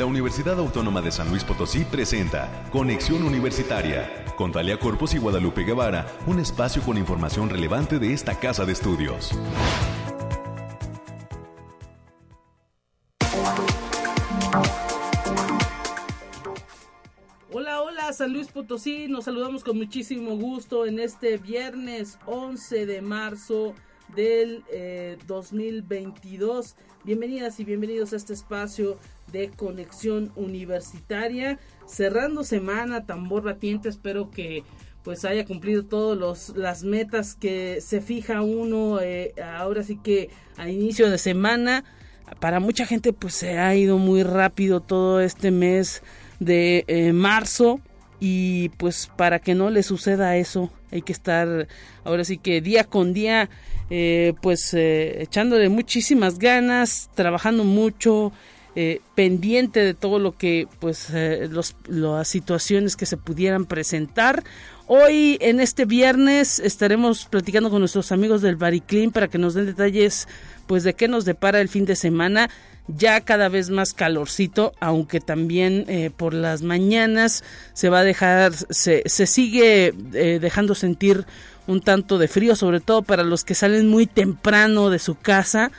la Universidad Autónoma de San Luis Potosí presenta Conexión Universitaria con Talia Corpus y Guadalupe Guevara, un espacio con información relevante de esta casa de estudios. Hola, hola, San Luis Potosí, nos saludamos con muchísimo gusto en este viernes 11 de marzo del 2022. Eh, Bienvenidas y bienvenidos a este espacio de conexión universitaria. Cerrando semana, tambor batiente, espero que pues haya cumplido todas las metas que se fija uno eh, ahora sí que a inicio de semana. Para mucha gente pues se ha ido muy rápido todo este mes de eh, marzo y pues para que no le suceda eso hay que estar ahora sí que día con día eh, pues echándole muchísimas ganas, trabajando mucho, eh, pendiente de todo lo que pues los, las situaciones que se pudieran presentar. Hoy en este viernes estaremos platicando con nuestros amigos del Bariclean para que nos den detalles pues de qué nos depara el fin de semana ya cada vez más calorcito, aunque también por las mañanas se va a dejar, se, se sigue dejando sentir un tanto de frío, sobre todo para los que salen muy temprano de su casa,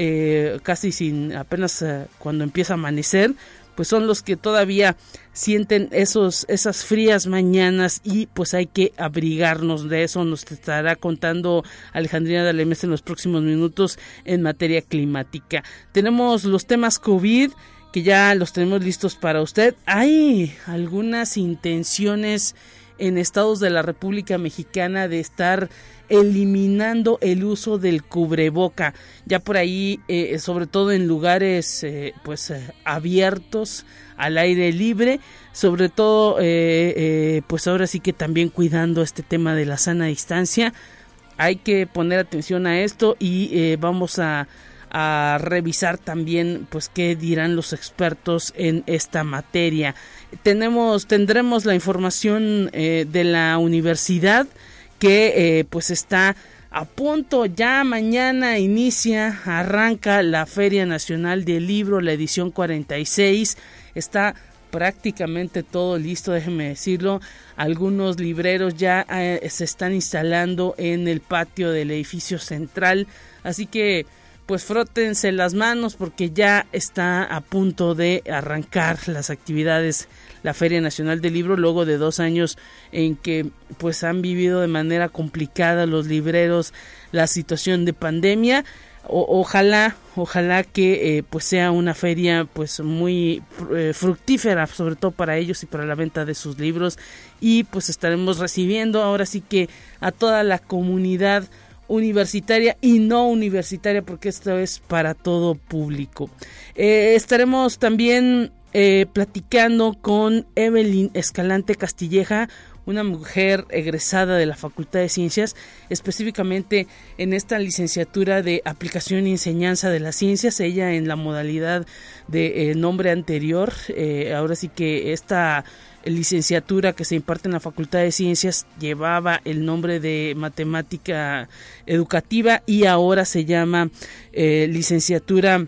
eh, casi sin apenas eh, cuando empieza a amanecer, pues son los que todavía sienten esos esas frías mañanas y pues hay que abrigarnos de eso nos estará contando Alejandrina de Alemes en los próximos minutos en materia climática. Tenemos los temas COVID que ya los tenemos listos para usted. Hay algunas intenciones en estados de la República Mexicana de estar eliminando el uso del cubreboca ya por ahí eh, sobre todo en lugares eh, pues eh, abiertos al aire libre sobre todo pues ahora sí que también cuidando este tema de la sana distancia hay que poner atención a esto y vamos a a revisar también pues qué dirán los expertos en esta materia. Tenemos tendremos la información eh, de la universidad que eh, pues está a punto ya mañana inicia arranca la Feria Nacional del Libro la edición 46 está prácticamente todo listo, déjeme decirlo. Algunos libreros ya eh, se están instalando en el patio del edificio central, así que pues frótense las manos porque ya está a punto de arrancar las actividades la Feria Nacional del Libro luego de dos años en que pues han vivido de manera complicada los libreros la situación de pandemia. Ojalá ojalá que eh, pues sea una feria pues muy eh, fructífera sobre todo para ellos y para la venta de sus libros. Y pues estaremos recibiendo ahora sí que a toda la comunidad universitaria y no universitaria porque esto es para todo público. Eh, estaremos también eh, platicando con Evelyn Escalante Castilleja, una mujer egresada de la Facultad de Ciencias, específicamente en esta licenciatura de aplicación y enseñanza de las ciencias, ella en la modalidad de eh, nombre anterior, ahora sí que esta licenciatura que se imparte en la Facultad de Ciencias llevaba el nombre de matemática educativa y ahora se llama eh, licenciatura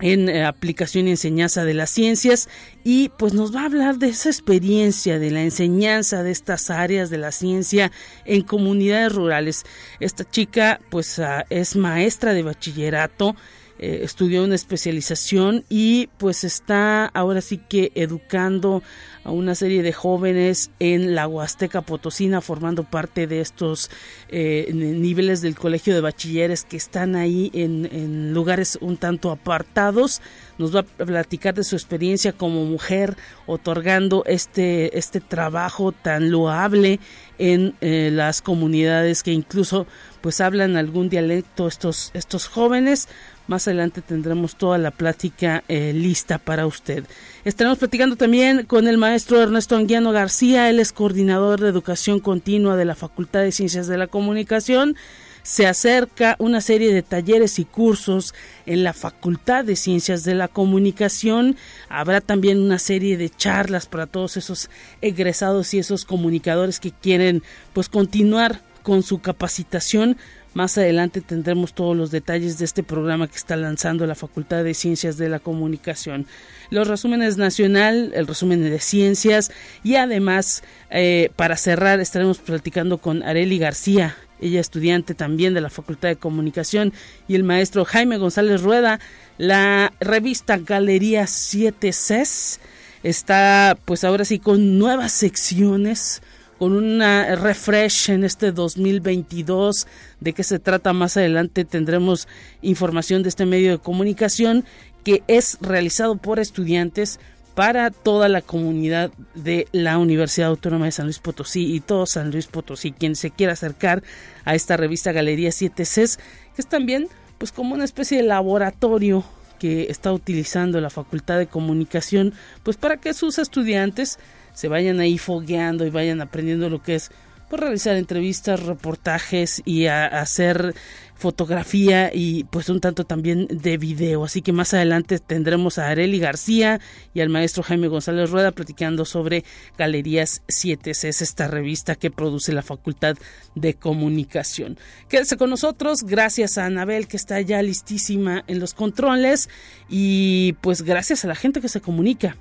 en eh, aplicación y enseñanza de las ciencias y pues nos va a hablar de esa experiencia de la enseñanza de estas áreas de la ciencia en comunidades rurales. Esta chica pues ah, es maestra de bachillerato eh, estudió una especialización y pues está ahora sí que educando a una serie de jóvenes en la Huasteca Potosina formando parte de estos eh, niveles del colegio de bachilleres que están ahí en, lugares un tanto apartados nos va a platicar de su experiencia como mujer otorgando este, este trabajo tan loable en eh, las comunidades que incluso pues hablan algún dialecto estos, estos jóvenes. Más adelante tendremos toda la plática eh, lista para usted. Estaremos platicando también con el maestro Ernesto Anguiano García, él es coordinador de educación continua de la Facultad de Ciencias de la Comunicación se acerca una serie de talleres y cursos en la Facultad de Ciencias de la Comunicación. Habrá también una serie de charlas para todos esos egresados y esos comunicadores que quieren pues continuar con su capacitación Más adelante tendremos todos los detalles de este programa que está lanzando la Facultad de Ciencias de la Comunicación. Los resúmenes nacional, el resumen de ciencias y además eh, para cerrar estaremos platicando con Areli García, ella estudiante también de la Facultad de Comunicación, y el maestro Jaime González Rueda, la revista Galería 7 CES está pues ahora sí con nuevas secciones con una refresh en este 2022. ¿De qué se trata? Más adelante tendremos información de este medio de comunicación que es realizado por estudiantes para toda la comunidad de la Universidad Autónoma de San Luis Potosí y todo San Luis Potosí, quien se quiera acercar a esta revista Galería 7 Cs, que es también pues como una especie de laboratorio que está utilizando la Facultad de Comunicación, pues para que sus estudiantes se vayan ahí fogueando y vayan aprendiendo lo que es pues, realizar entrevistas, reportajes y hacer fotografía y pues un tanto también de video. Así que más adelante tendremos a Areli García y al maestro Jaime González Rueda platicando sobre Galerías 7C, esta revista que produce la Facultad de Comunicación. Quédese con nosotros, gracias a Anabel que está ya listísima en los controles y pues gracias a la gente que se comunica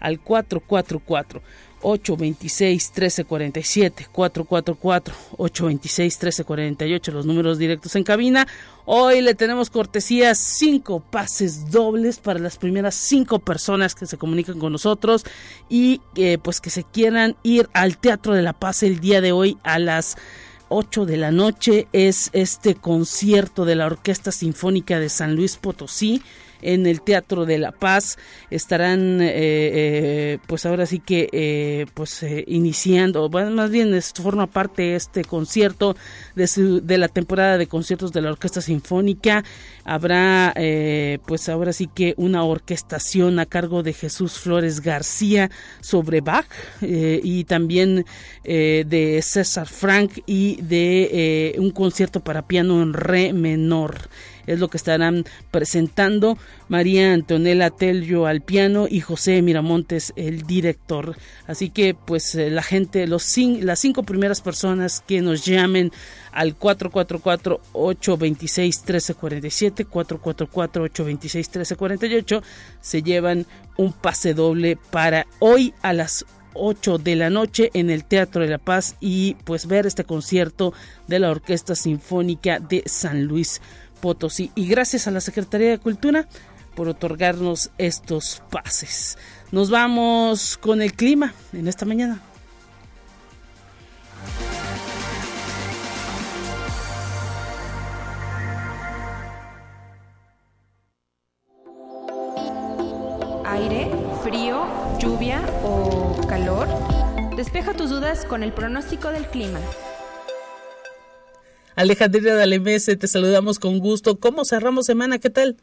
al 444 826 1347 444 826 1348 los números directos en cabina. Hoy le tenemos cortesía cinco pases dobles para las primeras cinco personas que se comunican con nosotros y eh, pues que se quieran ir al Teatro de la Paz el día de hoy a las 8 de la noche es este concierto de la Orquesta Sinfónica de San Luis Potosí en el Teatro de la Paz. Estarán, eh, eh, pues ahora sí que, eh, pues iniciando, más bien forma parte este concierto de, de, la temporada de conciertos de la Orquesta Sinfónica. Habrá, pues ahora sí que una orquestación a cargo de Jesús Flores García sobre Bach y también de César Frank y de un concierto para piano en re menor es lo que estarán presentando María Antonella Tello al piano y José Miramontes el director. Así que pues eh, la gente, los las cinco primeras personas que nos llamen al 444-826-1347, 444-826-1348, se llevan un pase doble para hoy a las 8 de la noche en el Teatro de la Paz y pues ver este concierto de la Orquesta Sinfónica de San Luis Potosí. Y gracias a la Secretaría de Cultura por otorgarnos estos pases. Nos vamos con el clima en esta mañana. Aire, frío, lluvia o calor. Despeja tus dudas con el pronóstico del clima. Alejandra Dalemese, te saludamos con gusto. ¿Cómo cerramos semana? ¿Qué tal?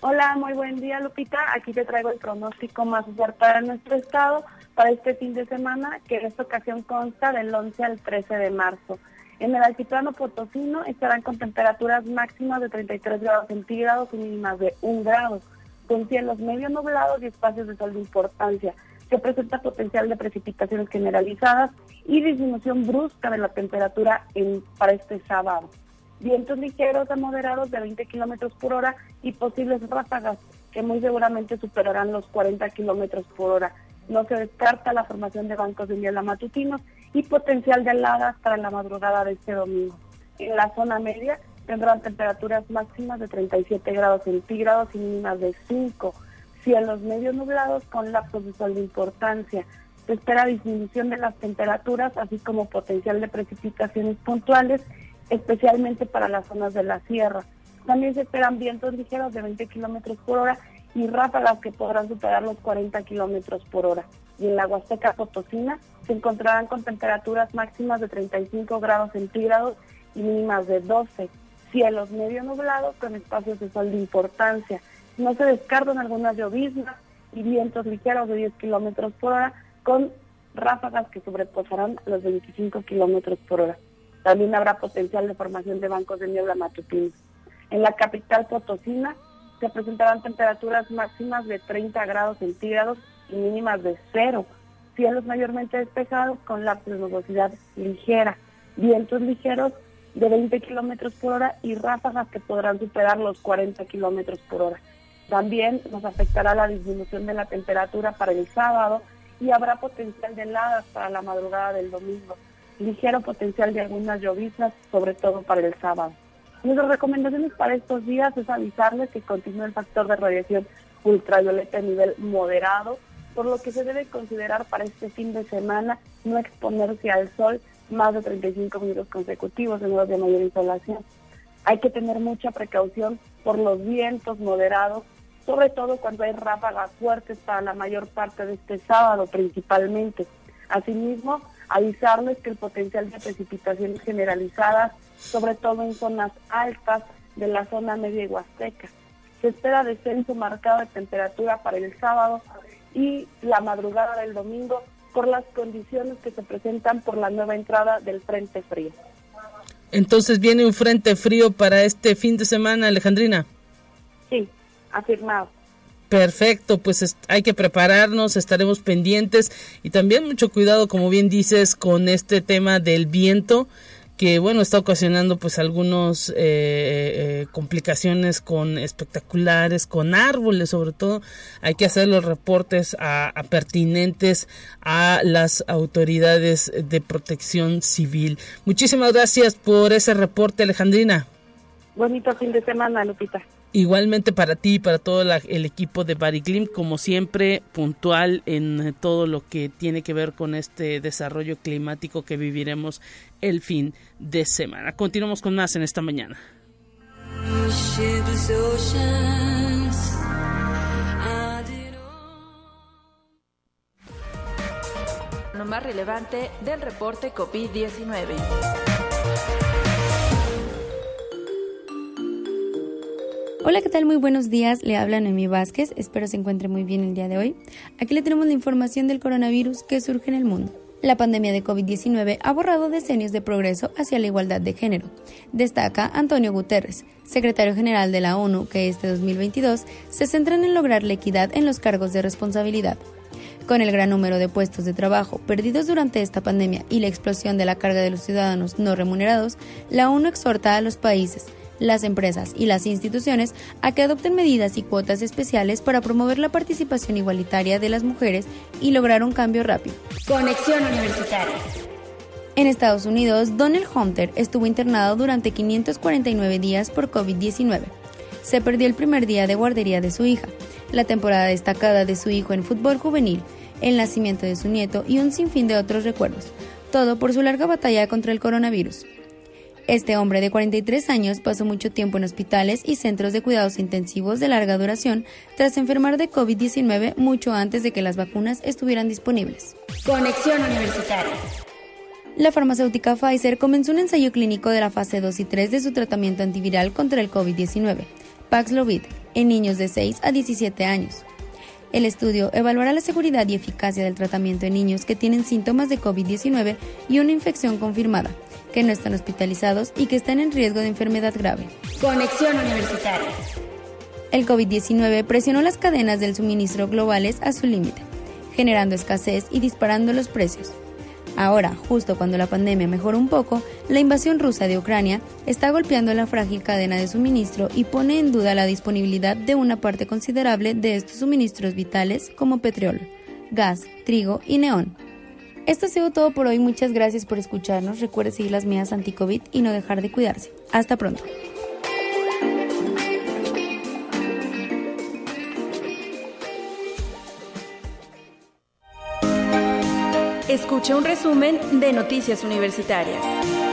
Hola, muy buen día, Lupita. Aquí te traigo el pronóstico más acertado de nuestro estado para este fin de semana, que en esta ocasión consta del 11 al 13 de marzo. En el altiplano potosino estarán con temperaturas máximas de 33 grados centígrados y mínimas de 1 grado, con cielos medio nublados y espacios de sol de importancia que presenta potencial de precipitaciones generalizadas y disminución brusca de la temperatura en, para este sábado. Vientos ligeros a moderados de 20 kilómetros por hora y posibles ráfagas que muy seguramente superarán los 40 kilómetros por hora. No se descarta la formación de bancos de niebla matutinos y potencial de heladas para la madrugada de este domingo. En la zona media tendrán temperaturas máximas de 37 grados centígrados y mínimas de 5 cielos medio nublados con lapsos de sol de importancia. Se espera disminución de las temperaturas, así como potencial de precipitaciones puntuales, especialmente para las zonas de la sierra. También se esperan vientos ligeros de 20 kilómetros por hora y ráfagas que podrán superar los 40 kilómetros por hora. Y en la Huasteca Potosina se encontrarán con temperaturas máximas de 35 grados centígrados y mínimas de 12. Cielos medio nublados con espacios de sol de importancia. No se descartan algunas lloviznas y vientos ligeros de 10 kilómetros por hora con ráfagas que sobrepasarán los 25 kilómetros por hora. También habrá potencial de formación de bancos de niebla matutinos. En la capital potosina se presentarán temperaturas máximas de 30 grados centígrados y mínimas de cero. Cielos mayormente despejados con lapsos de ligera. Vientos ligeros de 20 kilómetros por hora y ráfagas que podrán superar los 40 kilómetros por hora. También nos afectará la disminución de la temperatura para el sábado y habrá potencial de heladas para la madrugada del domingo. Ligero potencial de algunas lloviznas, sobre todo para el sábado. Nuestras recomendaciones para estos días es avisarles que continúa el factor de radiación ultravioleta a nivel moderado, por lo que se debe considerar para este fin de semana no exponerse al sol más de 35 minutos consecutivos en horas de mayor insolación. Hay que tener mucha precaución por los vientos moderados sobre todo cuando hay ráfagas fuertes para la mayor parte de este sábado principalmente. Asimismo, avisarles que el potencial de precipitaciones generalizadas, sobre todo en zonas altas de la zona media y huasteca. Se espera descenso marcado de temperatura para el sábado y la madrugada del domingo por las condiciones que se presentan por la nueva entrada del Frente Frío. Entonces viene un Frente Frío para este fin de semana, Alejandrina. Sí, afirmado. Perfecto, pues hay que prepararnos, estaremos pendientes y también mucho cuidado, como bien dices, con este tema del viento que bueno está ocasionando pues algunos eh, eh, complicaciones con espectaculares con árboles sobre todo. Hay que hacer los reportes a, pertinentes a las autoridades de protección civil. Muchísimas gracias por ese reporte Alejandrina. Bonito fin de semana Lupita Igualmente para ti y para todo el equipo de Bariclim, como siempre, puntual en todo lo que tiene que ver con este desarrollo climático que viviremos el fin de semana. Continuamos con más en esta mañana. Lo más relevante del reporte COVID-19. Hola, ¿qué tal? Muy buenos días. Le habla Noemí Vázquez. Espero se encuentre muy bien el día de hoy. Aquí le tenemos la información del coronavirus que surge en el mundo. La pandemia de COVID-19 ha borrado decenios de progreso hacia la igualdad de género, destaca Antonio Guterres, secretario general de la ONU, que este 2022 se centran en lograr la equidad en los cargos de responsabilidad. Con el gran número de puestos de trabajo perdidos durante esta pandemia y la explosión de la carga de los ciudadanos no remunerados, la ONU exhorta a los países las empresas y las instituciones a que adopten medidas y cuotas especiales para promover la participación igualitaria de las mujeres y lograr un cambio rápido. Conexión Universitaria. En Estados Unidos, Donald Hunter estuvo internado durante 549 días por COVID-19. Se perdió el primer día de guardería de su hija, la temporada destacada de su hijo en fútbol juvenil, el nacimiento de su nieto y un sinfín de otros recuerdos, todo por su larga batalla contra el coronavirus. Este hombre de 43 años pasó mucho tiempo en hospitales y centros de cuidados intensivos de larga duración tras enfermar de COVID-19 mucho antes de que las vacunas estuvieran disponibles. Conexión Universitaria. La farmacéutica Pfizer comenzó un ensayo clínico de la fase 2 y 3 de su tratamiento antiviral contra el COVID-19, Paxlovid, en niños de 6 a 17 años. El estudio evaluará la seguridad y eficacia del tratamiento en niños que tienen síntomas de COVID-19 y una infección confirmada, que no están hospitalizados y que están en riesgo de enfermedad grave. Conexión Universitaria. El COVID-19 presionó las cadenas del suministro globales a su límite, generando escasez y disparando los precios. Ahora, justo cuando la pandemia mejora un poco, la invasión rusa de Ucrania está golpeando la frágil cadena de suministro y pone en duda la disponibilidad de una parte considerable de estos suministros vitales como petróleo, gas, trigo y neón. Esto ha sido todo por hoy. Muchas gracias por escucharnos. Recuerde seguir las medidas anti-COVID y no dejar de cuidarse. Hasta pronto. Escucha un resumen de Noticias Universitarias.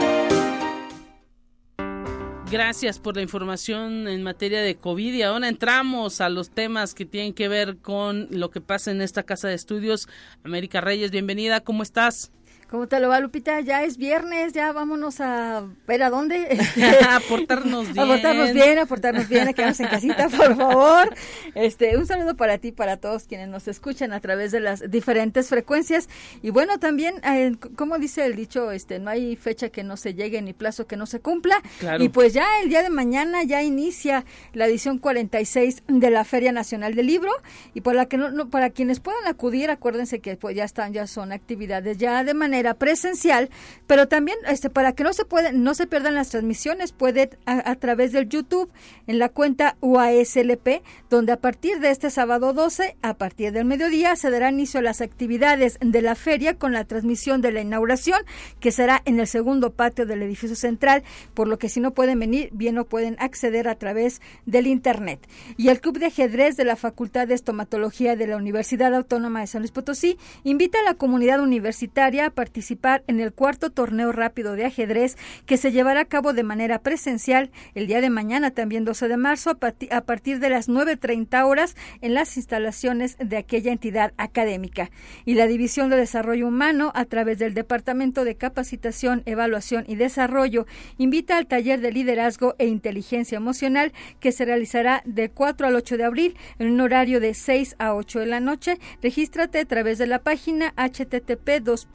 Gracias por la información en materia de COVID y ahora entramos a los temas que tienen que ver con lo que pasa en esta casa de estudios. América Reyes, bienvenida, ¿cómo estás? ¿Cómo te lo va, Lupita? Ya es viernes, ya vámonos a ver a dónde. a portarnos bien. A portarnos bien, a portarnos bien, a quedarnos en casita, por favor. Este, un saludo para ti, para todos quienes nos escuchan a través de las diferentes frecuencias. Y bueno, también, eh, como dice el dicho, este, no hay fecha que no se llegue ni plazo que no se cumpla. Y pues ya el día de mañana ya inicia la edición 46 de la Feria Nacional del Libro. Y para, que no, para quienes puedan acudir, acuérdense que pues ya están, ya son actividades ya de manera presencial, pero también este, para que no se pueden, no se pierdan las transmisiones, puede a, través del YouTube en la cuenta UASLP, donde a partir de este sábado 12, a partir del mediodía, se dará inicio a las actividades de la feria con la transmisión de la inauguración, que será en el segundo patio del edificio central, por lo que si no pueden venir, bien no pueden acceder a través del Internet. Y el Club de Ajedrez de la Facultad de Estomatología de la Universidad Autónoma de San Luis Potosí invita a la comunidad universitaria a participar en el cuarto torneo rápido de ajedrez que se llevará a cabo de manera presencial el día de mañana, también 12 de marzo, a, partir de las 9.30 horas en las instalaciones de aquella entidad académica. Y la División de Desarrollo Humano, a través del Departamento de Capacitación, Evaluación y Desarrollo, invita al taller de liderazgo e inteligencia emocional que se realizará de 4 al 8 de abril en un horario de 6 a 8 de la noche. Regístrate a través de la página http dos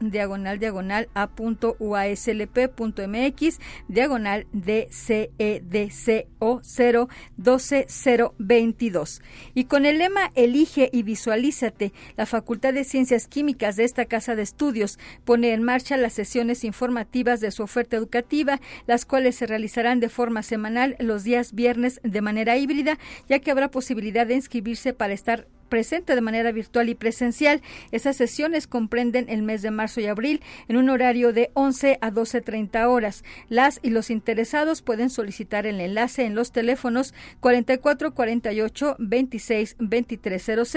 diagonal diagonal a punto uaslp.mx diagonal DCEDCO 012022. Y con el lema Elige y visualízate, la Facultad de Ciencias Químicas de esta casa de estudios pone en marcha las sesiones informativas de su oferta educativa, las cuales se realizarán de forma semanal los días viernes de manera híbrida, ya que habrá posibilidad de inscribirse para estar presente de manera virtual y presencial. Esas sesiones comprenden el mes de marzo y abril en un horario de 11 a 12.30 horas. Las y los interesados pueden solicitar el enlace en los teléfonos 4448 26 2300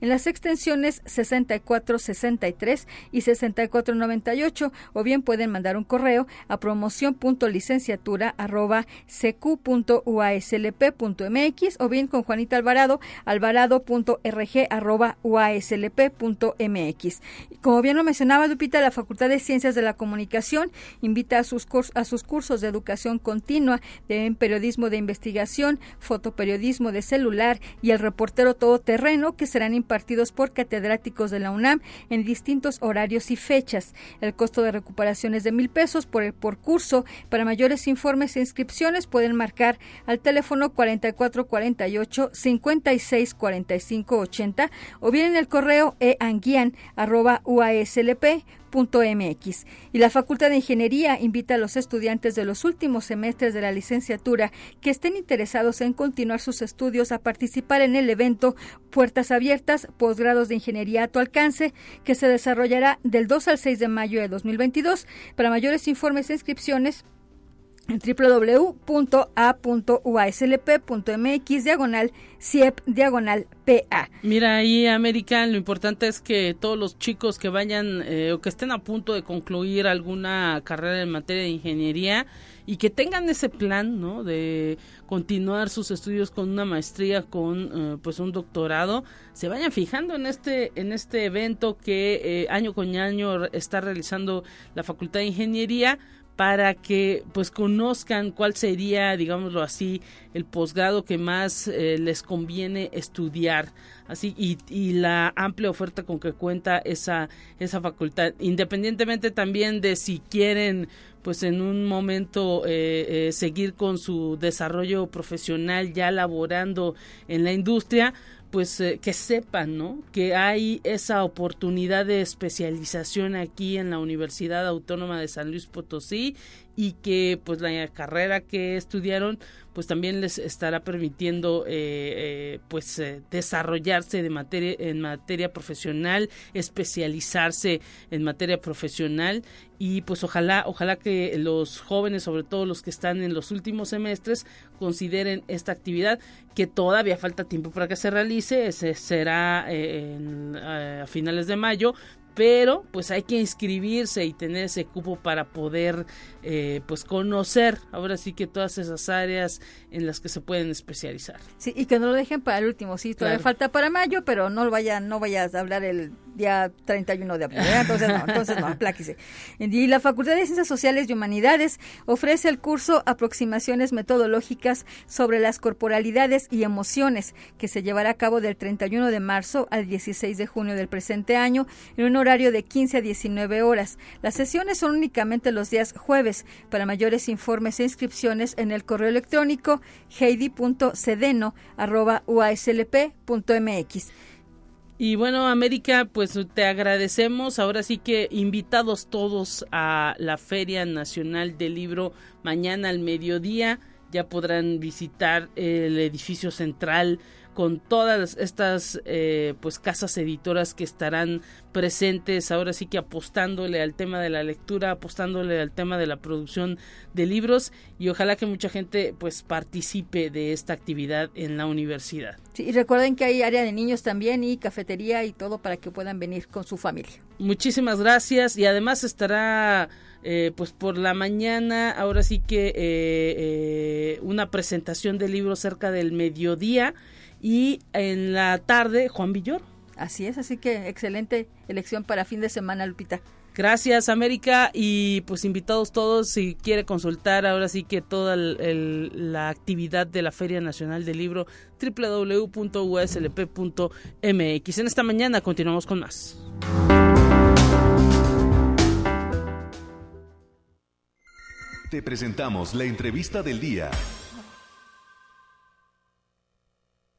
en las extensiones 6463 y 6498 o bien pueden mandar un correo a promoción.licenciatura arroba mx o bien con Juanita Alvarado alvarado.r rg.uaslp.mx. Como bien lo mencionaba Lupita, la Facultad de Ciencias de la Comunicación invita a sus, a sus cursos de educación continua de periodismo de investigación, fotoperiodismo de celular y el reportero todoterreno que serán impartidos por catedráticos de la UNAM en distintos horarios y fechas. El costo de recuperación es de mil pesos por, el, por curso. Para mayores informes e inscripciones pueden marcar al teléfono 4448 5645 o bien en el correo eanguian.uaslp.mx. Y la Facultad de Ingeniería invita a los estudiantes de los últimos semestres de la licenciatura que estén interesados en continuar sus estudios a participar en el evento Puertas Abiertas, posgrados de Ingeniería a tu alcance, que se desarrollará del 2 al 6 de mayo de 2022. Para mayores informes e inscripciones, www.a.uaslp.mx diagonal CIEP diagonal PA. Mira ahí América, lo importante es que todos los chicos que vayan eh, o que estén a punto de concluir alguna carrera en materia de ingeniería y que tengan ese plan, ¿no? De continuar sus estudios con una maestría, con eh, pues un doctorado, se vayan fijando en este en este evento que eh, año con año está realizando la Facultad de Ingeniería para que pues conozcan cuál sería, digámoslo así, el posgrado que más eh, les conviene estudiar, así y, la amplia oferta con que cuenta esa esa facultad, independientemente también de si quieren pues en un momento eh, eh, seguir con su desarrollo profesional ya laborando en la industria, pues eh, que sepan, ¿no? Que hay esa oportunidad de especialización aquí en la Universidad Autónoma de San Luis Potosí y que pues la carrera que estudiaron pues también les estará permitiendo eh, eh, pues eh, desarrollarse en materia profesional especializarse en materia profesional. Y pues ojalá ojalá que los jóvenes sobre todo los que están en los últimos semestres consideren esta actividad que todavía falta tiempo para que se realice. Ese será a finales de mayo pero pues hay que inscribirse y tener ese cupo para poder eh, pues conocer ahora sí que todas esas áreas en las que se pueden especializar sí y que no lo dejen para el último sí todavía falta para mayo pero no lo vayan no vayas a hablar el día 31 de abril. Entonces no, entonces no, apláquese. Y la Facultad de Ciencias Sociales y Humanidades ofrece el curso Aproximaciones Metodológicas sobre las Corporalidades y Emociones, que se llevará a cabo del 31 de marzo al 16 de junio del presente año en un horario de 15 a 19 horas. Las sesiones son únicamente los días jueves. Para mayores informes e inscripciones en el correo electrónico heidi.cedeno.uaslp.mx. Y bueno, América, pues te agradecemos. Ahora sí que invitados todos a la Feria Nacional del Libro mañana al mediodía. Ya podrán visitar el edificio central con todas estas eh, pues casas editoras que estarán presentes ahora sí que apostándole al tema de la lectura apostándole al tema de la producción de libros y ojalá que mucha gente pues participe de esta actividad en la universidad. Sí, y recuerden que hay área de niños también y cafetería y todo para que puedan venir con su familia. Muchísimas gracias y además estará eh, pues por la mañana ahora sí que eh, una presentación de libros cerca del mediodía y en la tarde Juan Villor. Así es, así que excelente elección para fin de semana, Lupita. Gracias, América. Y pues invitados todos, si quiere consultar ahora sí que toda la actividad de la Feria Nacional del Libro, www.uslp.mx. En esta mañana continuamos con más. Te presentamos la entrevista del día.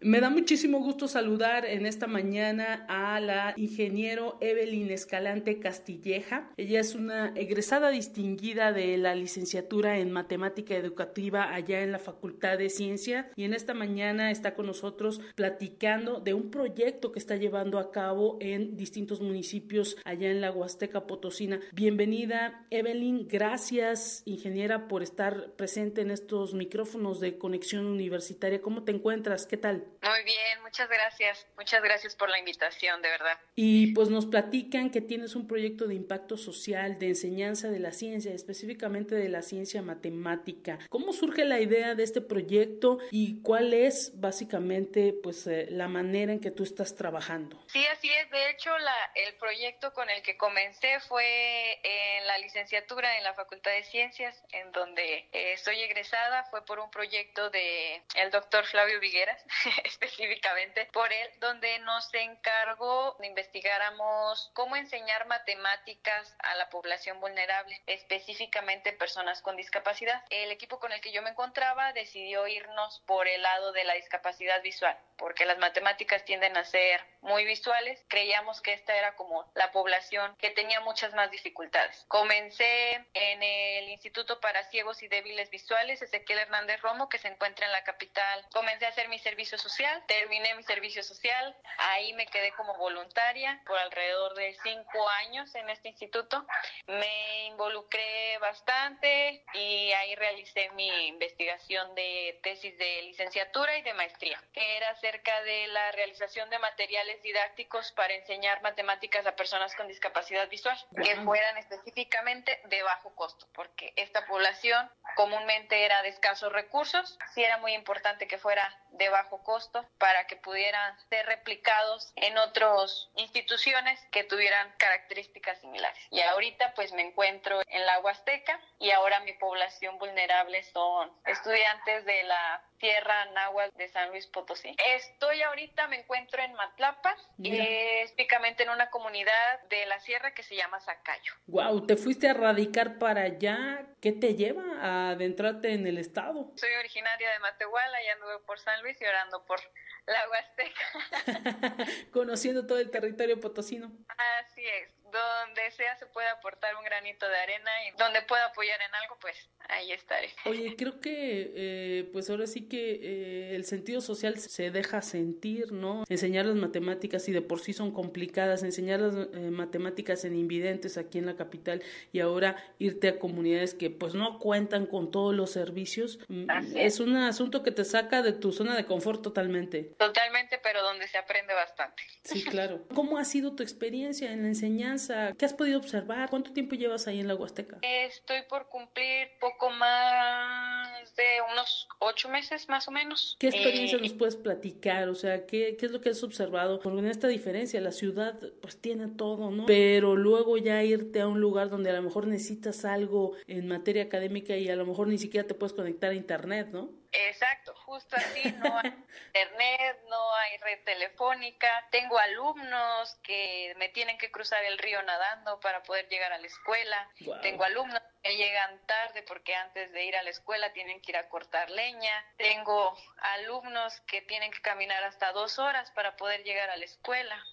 Me da muchísimo gusto saludar en esta mañana a la ingeniero Evelyn Escalante Castilleja. Ella es una egresada distinguida de la licenciatura en matemática educativa allá en la Facultad de Ciencia y en esta mañana está con nosotros platicando de un proyecto que está llevando a cabo en distintos municipios allá en la Huasteca Potosina. Bienvenida Evelyn, gracias ingeniera por estar presente en estos micrófonos de conexión universitaria. ¿Cómo te encuentras? ¿Qué tal? Muy bien, muchas gracias. Muchas gracias por la invitación, de verdad. Y pues nos platican que tienes un proyecto de impacto social, de enseñanza de la ciencia, específicamente de la ciencia matemática. ¿Cómo surge la idea de este proyecto y cuál es básicamente pues eh, la manera en que tú estás trabajando? Sí, así es. De hecho, la, el proyecto con el que comencé fue en la licenciatura en la Facultad de Ciencias, en donde eh, estoy egresada. Fue por un proyecto de el doctor Flavio Vigueras. específicamente por él, donde nos encargó de investigáramos cómo enseñar matemáticas a la población vulnerable, específicamente personas con discapacidad. El equipo con el que yo me encontraba decidió irnos por el lado de la discapacidad visual, porque las matemáticas tienden a ser muy visuales. Creíamos que esta era como la población que tenía muchas más dificultades. Comencé en el Instituto para Ciegos y Débiles Visuales, Ezequiel Hernández Romo, que se encuentra en la capital. Comencé a hacer mi servicio social terminé mi servicio social, ahí me quedé como voluntaria por alrededor de cinco años en este instituto. Me involucré bastante y ahí realicé mi investigación de tesis de licenciatura y de maestría, que era acerca de la realización de materiales didácticos para enseñar matemáticas a personas con discapacidad visual, que fueran específicamente de bajo costo, porque esta población comúnmente era de escasos recursos, sí era muy importante que fuera de bajo costo para que pudieran ser replicados en otras instituciones que tuvieran características similares. Y ahorita pues me encuentro en la Huasteca y ahora mi población vulnerable son estudiantes de la Tierra Náhuatl de San Luis Potosí. Estoy ahorita, me encuentro en Matlapa, específicamente en una comunidad de la sierra que se llama Zacayo. Wow, ¿te fuiste a radicar para allá? ¿Qué te lleva a adentrarte en el estado? Soy originaria de Matehuala y anduve por San Luis y orando por la Huasteca. Conociendo todo el territorio potosino. Así es donde sea se puede aportar un granito de arena y donde pueda apoyar en algo, pues ahí estaré. Oye, creo que eh, pues ahora sí que eh, el sentido social se deja sentir, ¿no? Enseñar las matemáticas y de por sí son complicadas, enseñar las eh, matemáticas en invidentes aquí en la capital y ahora irte a comunidades que pues no cuentan con todos los servicios, mm, es un asunto que te saca de tu zona de confort totalmente. Totalmente, pero donde se aprende bastante. Sí, claro. ¿Cómo ha sido tu experiencia en la enseñanza? ¿Qué has podido observar? ¿Cuánto tiempo llevas ahí en la Huasteca? Estoy por cumplir poco más hace unos ocho meses más o menos. ¿Qué experiencia nos puedes platicar? O sea, ¿qué, ¿qué es lo que has observado? Porque en esta diferencia, la ciudad pues tiene todo, ¿no? Pero luego ya irte a un lugar donde a lo mejor necesitas algo en materia académica y a lo mejor ni siquiera te puedes conectar a internet, ¿no? Exacto, justo así, no hay internet, no hay red telefónica, tengo alumnos que me tienen que cruzar el río nadando para poder llegar a la escuela, tengo alumnos que llegan tarde porque antes de ir a la escuela tienen que ir a cortar leña, tengo alumnos que tienen que caminar hasta dos horas para poder llegar a la escuela.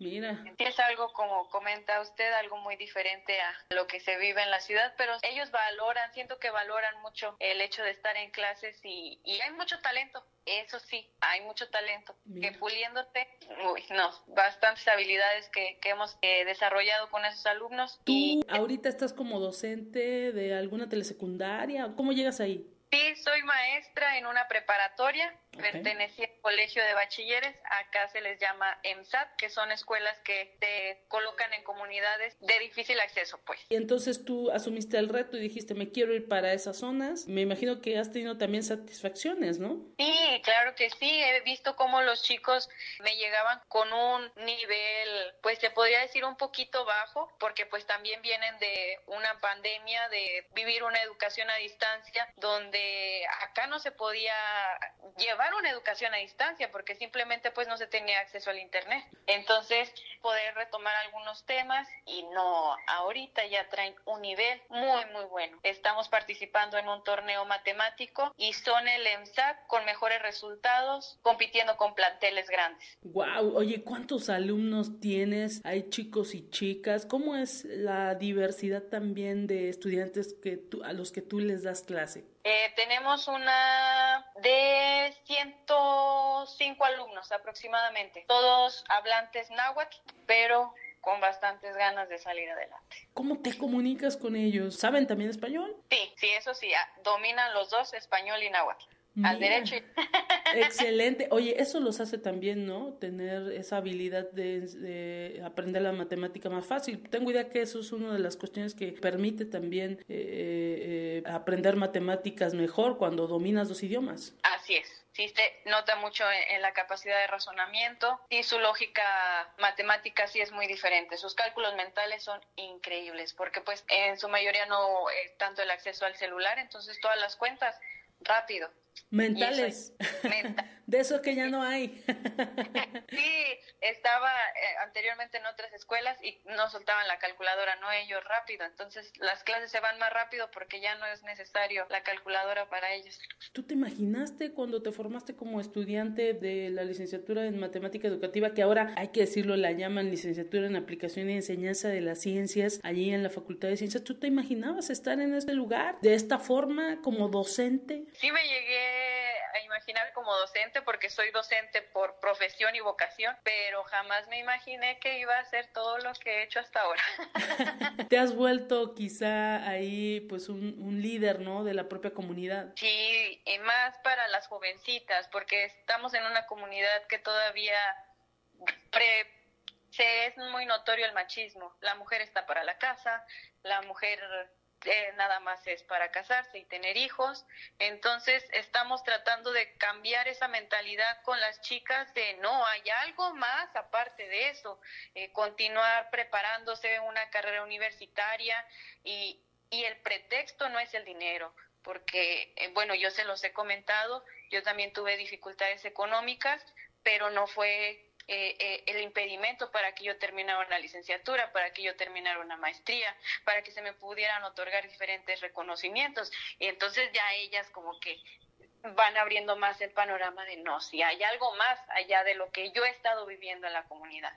Mira. Es algo, como comenta usted, algo muy diferente a lo que se vive en la ciudad, pero ellos valoran, siento que valoran mucho el hecho de estar en clases y, hay mucho talento. Eso sí, hay mucho talento. Que puliéndote, uy, no, bastantes habilidades que, que hemos eh, desarrollado con esos alumnos. ¿Tú y ahorita estás como docente de alguna telesecundaria? ¿Cómo llegas ahí? Sí, soy maestra en una preparatoria pertenecía al colegio de bachilleres, acá se les llama EMSAT, que son escuelas que te colocan en comunidades de difícil acceso, pues. Y entonces tú asumiste el reto y dijiste, me quiero ir para esas zonas. Me imagino que has tenido también satisfacciones, ¿no? Sí, claro que sí. He visto cómo los chicos me llegaban con un nivel, pues se podría decir un poquito bajo, porque pues también vienen de una pandemia, de vivir una educación a distancia, donde acá no se podía llevar una educación a distancia porque simplemente pues no se tenía acceso al internet. Entonces, poder retomar algunos temas y no, ahorita ya traen un nivel muy muy bueno. Estamos participando en un torneo matemático y son el EMSAC con mejores resultados compitiendo con planteles grandes. Wow, oye, ¿cuántos alumnos tienes? Hay chicos y chicas. ¿Cómo es la diversidad también de estudiantes que tú, a los que tú les das clase? Eh, tenemos una de 105 alumnos aproximadamente, todos hablantes náhuatl, pero con bastantes ganas de salir adelante. ¿Cómo te comunicas con ellos? ¿Saben también español? Sí, sí, eso sí, ah, dominan los dos español y náhuatl al derecho. Excelente. Oye, eso los hace también, ¿no? Tener esa habilidad de, aprender la matemática más fácil. Tengo idea que eso es una de las cuestiones que permite también eh, eh, aprender matemáticas mejor cuando dominas dos idiomas. Así es. Sí, se nota mucho en, la capacidad de razonamiento y su lógica matemática sí es muy diferente. Sus cálculos mentales son increíbles porque pues en su mayoría no tanto el acceso al celular, entonces todas las cuentas rápido. Mentales. de eso que ya no hay. sí, estaba eh, anteriormente en otras escuelas y no soltaban la calculadora, no ellos rápido. Entonces las clases se van más rápido porque ya no es necesario la calculadora para ellos. ¿Tú te imaginaste cuando te formaste como estudiante de la licenciatura en matemática educativa, que ahora hay que decirlo, la llaman licenciatura en aplicación y enseñanza de las ciencias, allí en la Facultad de Ciencias? ¿Tú te imaginabas estar en este lugar de esta forma como docente? Sí me llegué a imaginar como docente porque soy docente por profesión y vocación, pero jamás me imaginé que iba a hacer todo lo que he hecho hasta ahora. Te has vuelto quizá ahí pues un, líder, ¿no? De la propia comunidad. Sí, y más para las jovencitas, porque estamos en una comunidad que todavía se es muy notorio el machismo. La mujer está para la casa, la mujer eh, nada más es para casarse y tener hijos. Entonces estamos tratando de cambiar esa mentalidad con las chicas de no, hay algo más aparte de eso, eh, continuar preparándose una carrera universitaria y, y el pretexto no es el dinero porque, eh, bueno, yo se los he comentado, yo también tuve dificultades económicas, pero no fue eh, eh, el impedimento para que yo terminara una licenciatura, para que yo terminara una maestría, para que se me pudieran otorgar diferentes reconocimientos. Y entonces ya ellas como que van abriendo más el panorama de no, si hay algo más allá de lo que yo he estado viviendo en la comunidad.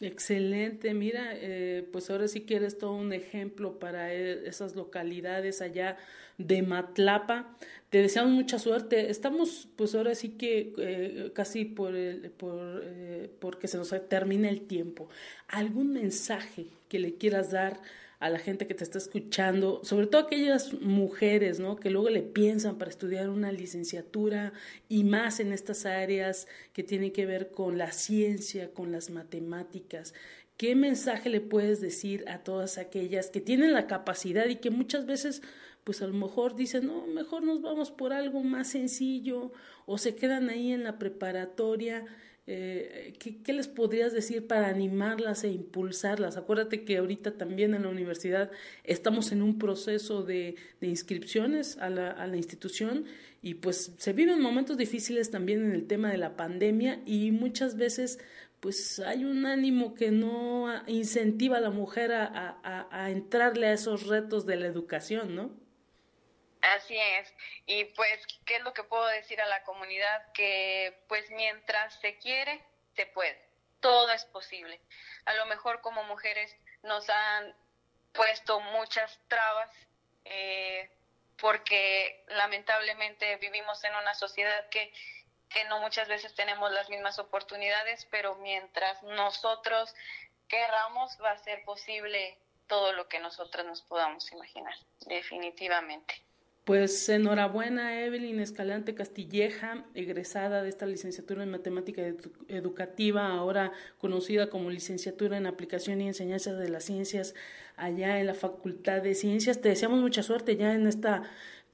Excelente, mira, eh, pues ahora sí que eres todo un ejemplo para e, esas localidades allá de Matlapa. Te deseamos mucha suerte. Estamos, pues ahora sí que eh, casi por, el, por eh, porque se nos termina el tiempo. ¿Algún mensaje que le quieras dar? a la gente que te está escuchando, sobre todo aquellas mujeres, ¿no? Que luego le piensan para estudiar una licenciatura y más en estas áreas que tienen que ver con la ciencia, con las matemáticas. ¿Qué mensaje le puedes decir a todas aquellas que tienen la capacidad y que muchas veces pues a lo mejor dicen, no, mejor nos vamos por algo más sencillo o se quedan ahí en la preparatoria. Eh, ¿qué, les podrías decir para animarlas e impulsarlas? Acuérdate que ahorita también en la universidad estamos en un proceso de, inscripciones a la, institución y pues se viven momentos difíciles también en el tema de la pandemia y muchas veces pues hay un ánimo que no incentiva a la mujer a, a, a entrarle a esos retos de la educación, ¿no? Así es. Y pues, ¿qué es lo que puedo decir a la comunidad? Que pues mientras se quiere, se puede. Todo es posible. A lo mejor como mujeres nos han puesto muchas trabas eh, porque lamentablemente vivimos en una sociedad que, que no muchas veces tenemos las mismas oportunidades, pero mientras nosotros querramos va a ser posible todo lo que nosotras nos podamos imaginar, definitivamente. Pues enhorabuena Evelyn Escalante Castilleja, egresada de esta licenciatura en matemática educativa, ahora conocida como licenciatura en aplicación y enseñanza de las ciencias allá en la Facultad de Ciencias. Te deseamos mucha suerte ya en esta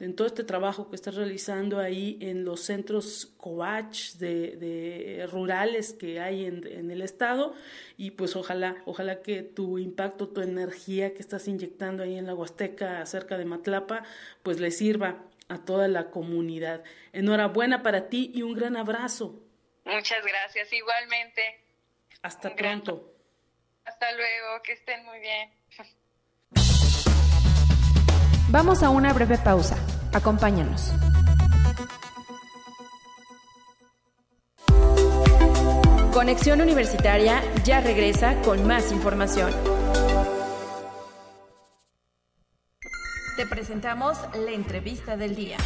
en todo este trabajo que estás realizando ahí en los centros coach de, rurales que hay en, el estado y pues ojalá, ojalá que tu impacto, tu energía que estás inyectando ahí en la Huasteca cerca de Matlapa, pues le sirva a toda la comunidad. Enhorabuena para ti y un gran abrazo. Muchas gracias, igualmente. Hasta pronto. Hasta luego, que estén muy bien. Vamos a una breve pausa. Acompáñanos. Conexión Universitaria ya regresa con más información. Te presentamos la entrevista del día.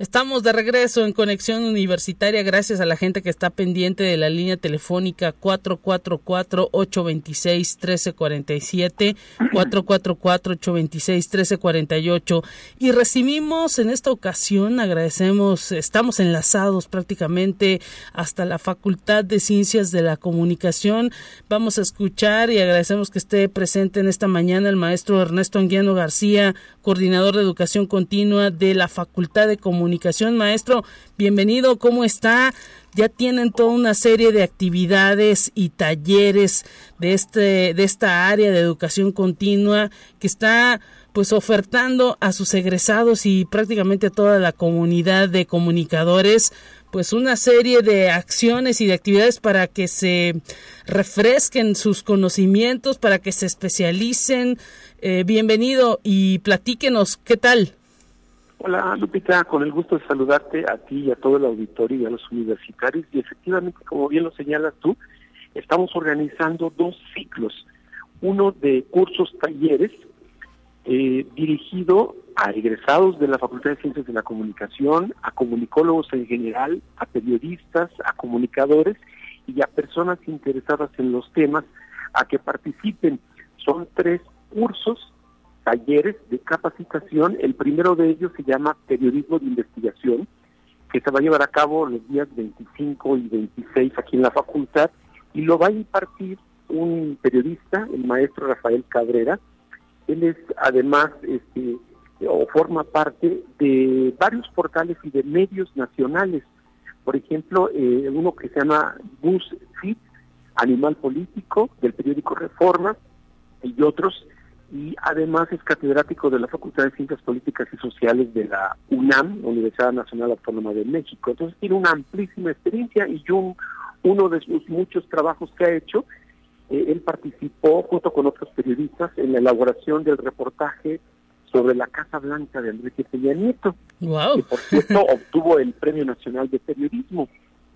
Estamos de regreso en Conexión Universitaria gracias a la gente que está pendiente de la línea telefónica 444-826-1347, 444-826-1348 y recibimos en esta ocasión, agradecemos, estamos enlazados prácticamente hasta la Facultad de Ciencias de la Comunicación. Vamos a escuchar y agradecemos que esté presente en esta mañana el maestro Ernesto Anguiano García, coordinador de educación continua de la Facultad de Comunicación comunicación. Maestro, bienvenido, ¿cómo está? Ya tienen toda una serie de actividades y talleres de, este, de esta área de educación continua que está pues ofertando a sus egresados y prácticamente a toda la comunidad de comunicadores pues una serie de acciones y de actividades para que se refresquen sus conocimientos, para que se especialicen. Eh, bienvenido y platíquenos qué tal. Hola Lupita, con el gusto de saludarte a ti y a todo el auditorio y a los universitarios. Y efectivamente, como bien lo señalas tú, estamos organizando dos ciclos. Uno de cursos talleres eh, dirigido a egresados de la Facultad de Ciencias de la Comunicación, a comunicólogos en general, a periodistas, a comunicadores y a personas interesadas en los temas a que participen. Son tres cursos talleres de capacitación. El primero de ellos se llama Periodismo de Investigación, que se va a llevar a cabo los días 25 y 26 aquí en la facultad y lo va a impartir un periodista, el maestro Rafael Cabrera. Él es además este, o forma parte de varios portales y de medios nacionales. Por ejemplo, eh, uno que se llama BuzzFeed, Animal Político, del periódico Reforma, y otros y además es catedrático de la Facultad de Ciencias Políticas y Sociales de la UNAM, Universidad Nacional Autónoma de México. Entonces tiene una amplísima experiencia y uno de sus muchos trabajos que ha hecho, eh, él participó junto con otros periodistas en la elaboración del reportaje sobre la Casa Blanca de Enrique Peña Nieto, wow. que por cierto obtuvo el Premio Nacional de Periodismo.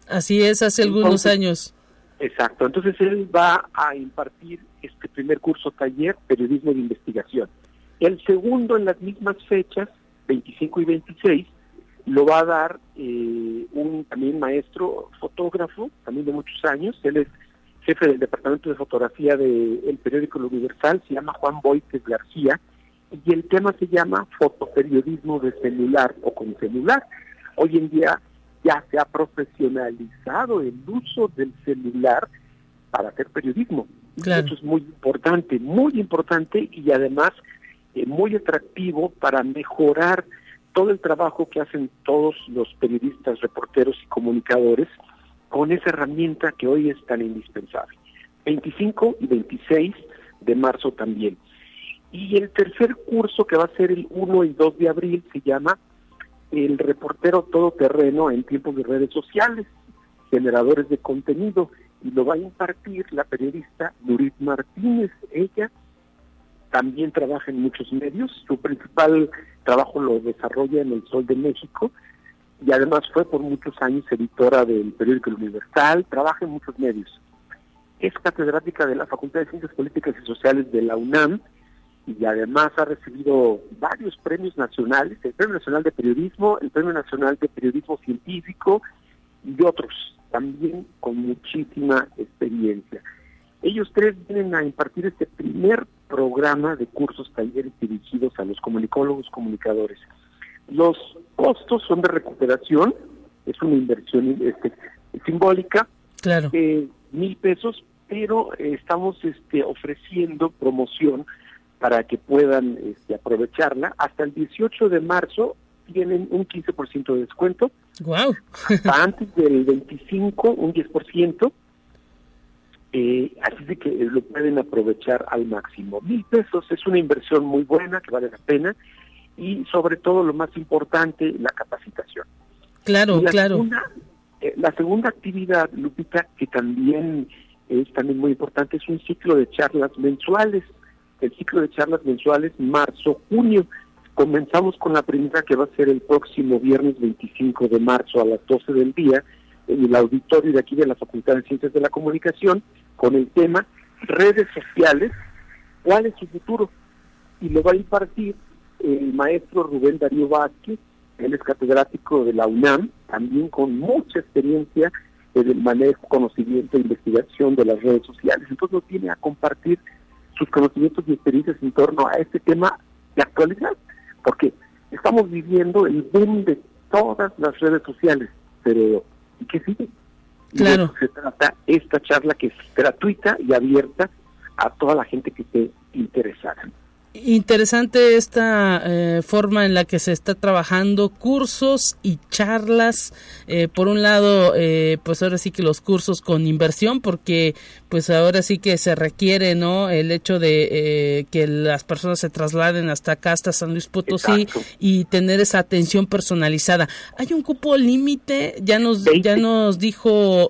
Así es, hace algunos años. Exacto, entonces él va a impartir este primer curso taller, periodismo de investigación. El segundo en las mismas fechas, 25 y 26, lo va a dar eh, un también maestro fotógrafo, también de muchos años, él es jefe del departamento de fotografía del periódico Lo Universal, se llama Juan Boites García, y el tema se llama fotoperiodismo de celular o con celular. Hoy en día ya se ha profesionalizado el uso del celular para hacer periodismo. Eso es muy importante, muy importante y además eh, muy atractivo para mejorar todo el trabajo que hacen todos los periodistas, reporteros y comunicadores con esa herramienta que hoy es tan indispensable. 25 y 26 de marzo también. Y el tercer curso que va a ser el 1 y 2 de abril se llama El reportero todoterreno en tiempos de redes sociales, generadores de contenido, y lo va a impartir la periodista Nurit Martínez. Ella también trabaja en muchos medios, su principal trabajo lo desarrolla en El Sol de México y además fue por muchos años editora del periódico Universal, trabaja en muchos medios. Es catedrática de la Facultad de Ciencias Políticas y Sociales de la UNAM y además ha recibido varios premios nacionales, el Premio Nacional de Periodismo, el Premio Nacional de Periodismo Científico y otros, también con muchísima experiencia. Ellos tres vienen a impartir este primer programa de cursos, talleres dirigidos a los comunicólogos, comunicadores. Los costos son de recuperación, es una inversión este, simbólica, claro. Eh, mil pesos, pero estamos este, ofreciendo promoción para que puedan este, aprovecharla. Hasta el 18 de marzo tienen un 15% de descuento. Wow. Hasta antes del 25, un 10%. Eh, así de que lo pueden aprovechar al máximo. Mil pesos es una inversión muy buena, que vale la pena, y sobre todo lo más importante, la capacitación. Claro, claro. Eh, la segunda actividad, Lupita, que también es también muy importante, es un ciclo de charlas mensuales el ciclo de charlas mensuales marzo-junio. Comenzamos con la primera que va a ser el próximo viernes 25 de marzo a las 12 del día en el auditorio de aquí de la Facultad de Ciencias de la Comunicación con el tema redes sociales, ¿cuál es su futuro? Y lo va a impartir el maestro Rubén Darío Vázquez, él es catedrático de la UNAM, también con mucha experiencia en el manejo, conocimiento e investigación de las redes sociales. Entonces nos viene a compartir sus conocimientos y experiencias en torno a este tema de actualidad, porque estamos viviendo el boom de todas las redes sociales, pero ¿y qué sigue? Claro. se trata esta charla que es gratuita y abierta a toda la gente que esté interesada. Interesante esta eh, forma en la que se está trabajando cursos y charlas. Eh, por un lado, eh, pues ahora sí que los cursos con inversión, porque pues ahora sí que se requiere, ¿no? El hecho de que las personas se trasladen hasta acá, hasta San Luis Potosí y tener esa atención personalizada. Hay un cupo límite, ya nos ya nos dijo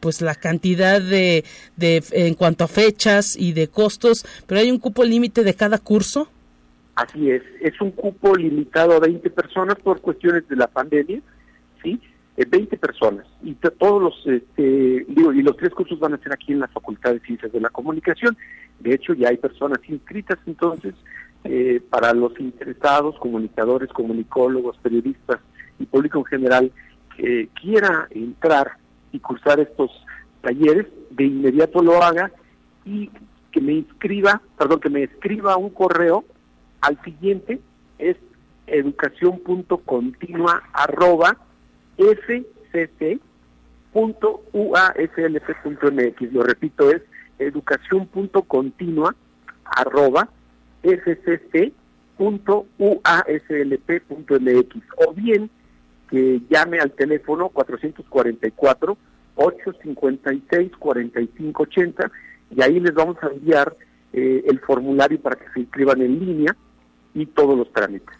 pues la cantidad de, de en cuanto a fechas y de costos, pero hay un cupo límite de cada curso? Así es, es un cupo limitado a 20 personas por cuestiones de la pandemia, ¿sí? 20 eh, personas y todos los este, digo y los tres cursos van a ser aquí en la Facultad de Ciencias de la Comunicación de hecho ya hay personas inscritas entonces eh, para los interesados comunicadores comunicólogos periodistas y público en general que quiera entrar y cursar estos talleres de inmediato lo haga y que me inscriba, perdón, que me escriba un correo al siguiente, es educación.continua arroba. Lo repito, es educación.continua arroba o bien que llame al teléfono 444 856 4580 y ahí les vamos a enviar eh, el formulario para que se inscriban en línea y todos los trámites.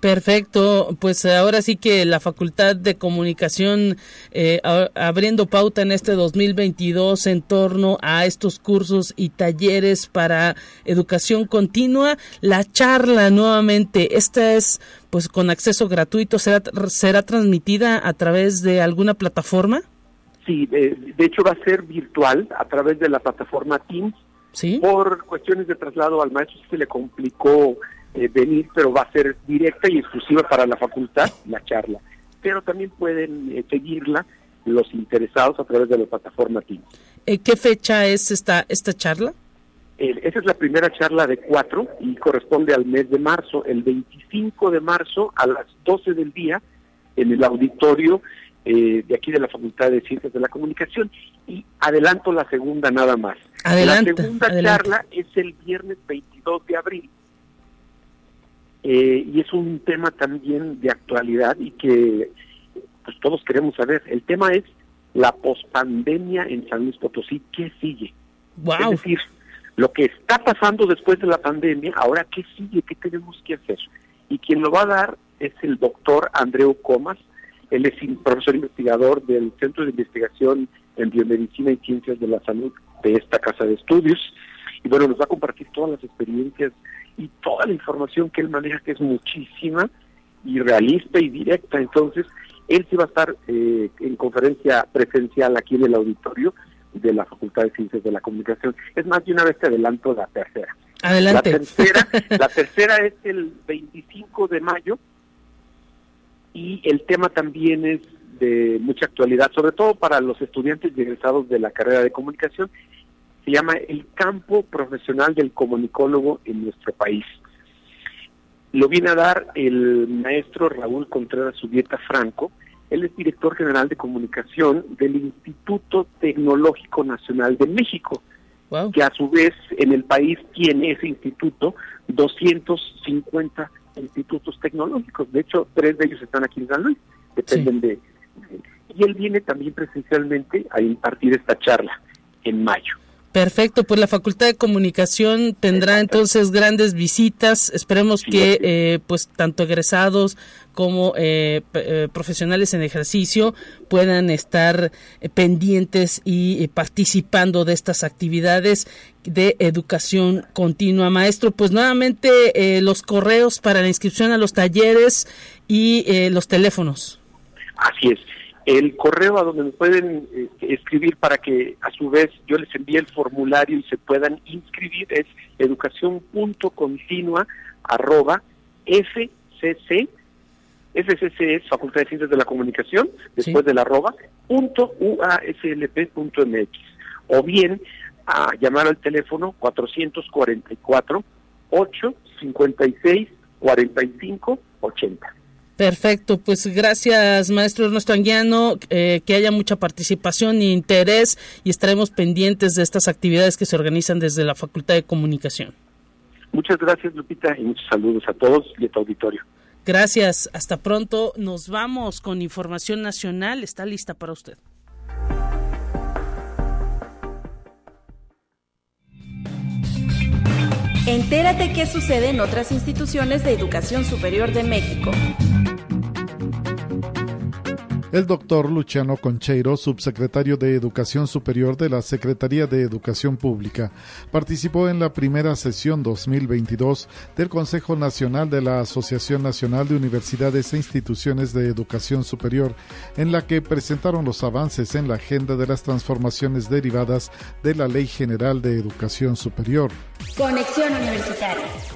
Perfecto, pues ahora sí que la Facultad de Comunicación eh, abriendo pauta en este 2022 en torno a estos cursos y talleres para educación continua. La charla nuevamente, esta es pues con acceso gratuito, será, será transmitida a través de alguna plataforma. Sí, de, hecho va a ser virtual a través de la plataforma Teams. ¿Sí? Por cuestiones de traslado al maestro se le complicó eh, venir, pero va a ser directa y exclusiva para la facultad la charla. Pero también pueden eh, seguirla los interesados a través de la plataforma Teams. Eh, ¿Qué fecha es esta, esta charla? esa es la primera charla de cuatro y corresponde al mes de marzo, el 25 de marzo a las 12 del día en el auditorio eh, de aquí de la Facultad de Ciencias de la Comunicación. Y adelanto la segunda nada más. Adelante, la segunda charla es el viernes 22 de abril. Eh, y es un tema también de actualidad y que pues todos queremos saber. El tema es la pospandemia en San Luis Potosí. ¿Qué sigue? Es decir, lo que está pasando después de la pandemia, ahora qué sigue, qué tenemos que hacer. Y quien lo va a dar es el doctor Andreu Comas, él es profesor investigador del Centro de Investigación en Biomedicina y Ciencias de la Salud de esta casa de estudios. Y bueno, nos va a compartir todas las experiencias y toda la información que él maneja, que es muchísima y realista y directa. Entonces, él sí va a estar eh, en conferencia presencial aquí en el auditorio de la Facultad de Ciencias de la Comunicación. Es más, de una vez te adelanto la tercera. Adelante. La tercera, la tercera es el 25 de mayo y el tema también es de mucha actualidad, sobre todo para los estudiantes egresados de la carrera de comunicación. Se llama el campo profesional del comunicólogo en nuestro país. Lo viene a dar el maestro Raúl Contreras Subieta Franco, él es director general de comunicación del Instituto Tecnológico Nacional de México, que a su vez en el país tiene ese instituto 250 institutos tecnológicos. De hecho, tres de ellos están aquí en San Luis, dependen de, Y él viene también presencialmente a impartir esta charla en mayo. Perfecto, pues la Facultad de Comunicación tendrá entonces grandes visitas. Esperemos que eh, pues tanto egresados como eh, eh, profesionales en ejercicio puedan estar pendientes y participando de estas actividades de educación continua. Maestro, pues nuevamente los correos para la inscripción a los talleres y los teléfonos. Así es el correo a donde nos pueden eh, escribir para que a su vez yo les envíe el formulario y se puedan inscribir es educación.continua arroba fcc FCC es Facultad de Ciencias de la Comunicación, después de la arroba, punto uaslp.mx. O bien a llamar al teléfono 444 856 45 80. Perfecto, pues gracias maestro Ernesto Anguiano, eh, que haya mucha participación e interés y estaremos pendientes de estas actividades que se organizan desde la Facultad de Comunicación. Muchas gracias Lupita y muchos saludos a todos y a tu auditorio. Gracias, hasta pronto. Nos vamos con información nacional, está lista para usted. Entérate qué sucede en otras instituciones de educación superior de México. El doctor Luciano Concheiro, subsecretario de Educación Superior de la Secretaría de Educación Pública, participó en la primera sesión 2022 del Consejo Nacional de la Asociación Nacional de Universidades e Instituciones de Educación Superior, en la que presentaron los avances en la agenda de las transformaciones derivadas de la Ley General de Educación Superior. Conexión Universitaria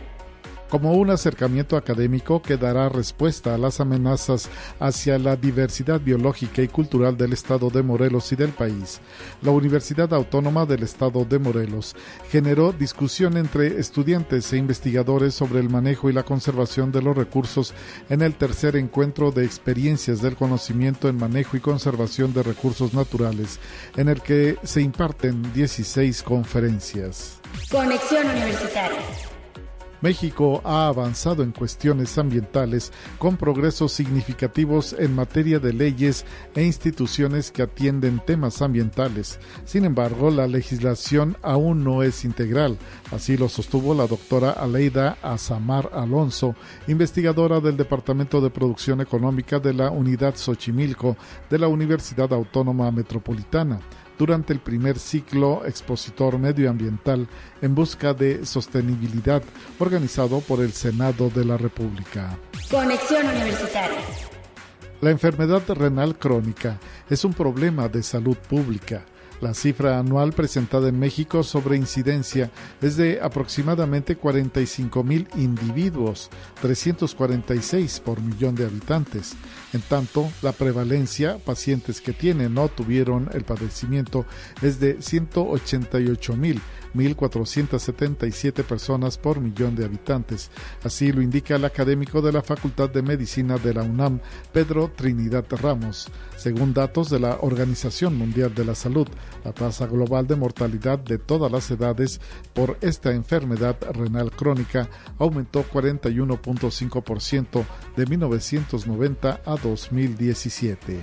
como un acercamiento académico que dará respuesta a las amenazas hacia la diversidad biológica y cultural del Estado de Morelos y del país. La Universidad Autónoma del Estado de Morelos generó discusión entre estudiantes e investigadores sobre el manejo y la conservación de los recursos en el tercer encuentro de experiencias del conocimiento en manejo y conservación de recursos naturales, en el que se imparten 16 conferencias. Conexión Universitaria. México ha avanzado en cuestiones ambientales con progresos significativos en materia de leyes e instituciones que atienden temas ambientales. Sin embargo, la legislación aún no es integral. Así lo sostuvo la doctora Aleida Azamar Alonso, investigadora del Departamento de Producción Económica de la Unidad Xochimilco de la Universidad Autónoma Metropolitana durante el primer ciclo expositor medioambiental en busca de sostenibilidad organizado por el Senado de la República. Conexión Universitaria. La enfermedad renal crónica es un problema de salud pública La cifra anual presentada en México sobre incidencia es de aproximadamente 45 mil individuos, 346 por millón de habitantes. En tanto, la prevalencia, pacientes que tienen o tuvieron el padecimiento, es de 188 mil 1.477 personas por millón de habitantes. Así lo indica el académico de la Facultad de Medicina de la UNAM, Pedro Trinidad Ramos. Según datos de la Organización Mundial de la Salud, la tasa global de mortalidad de todas las edades por esta enfermedad renal crónica aumentó 41.5% de 1990 a 2017.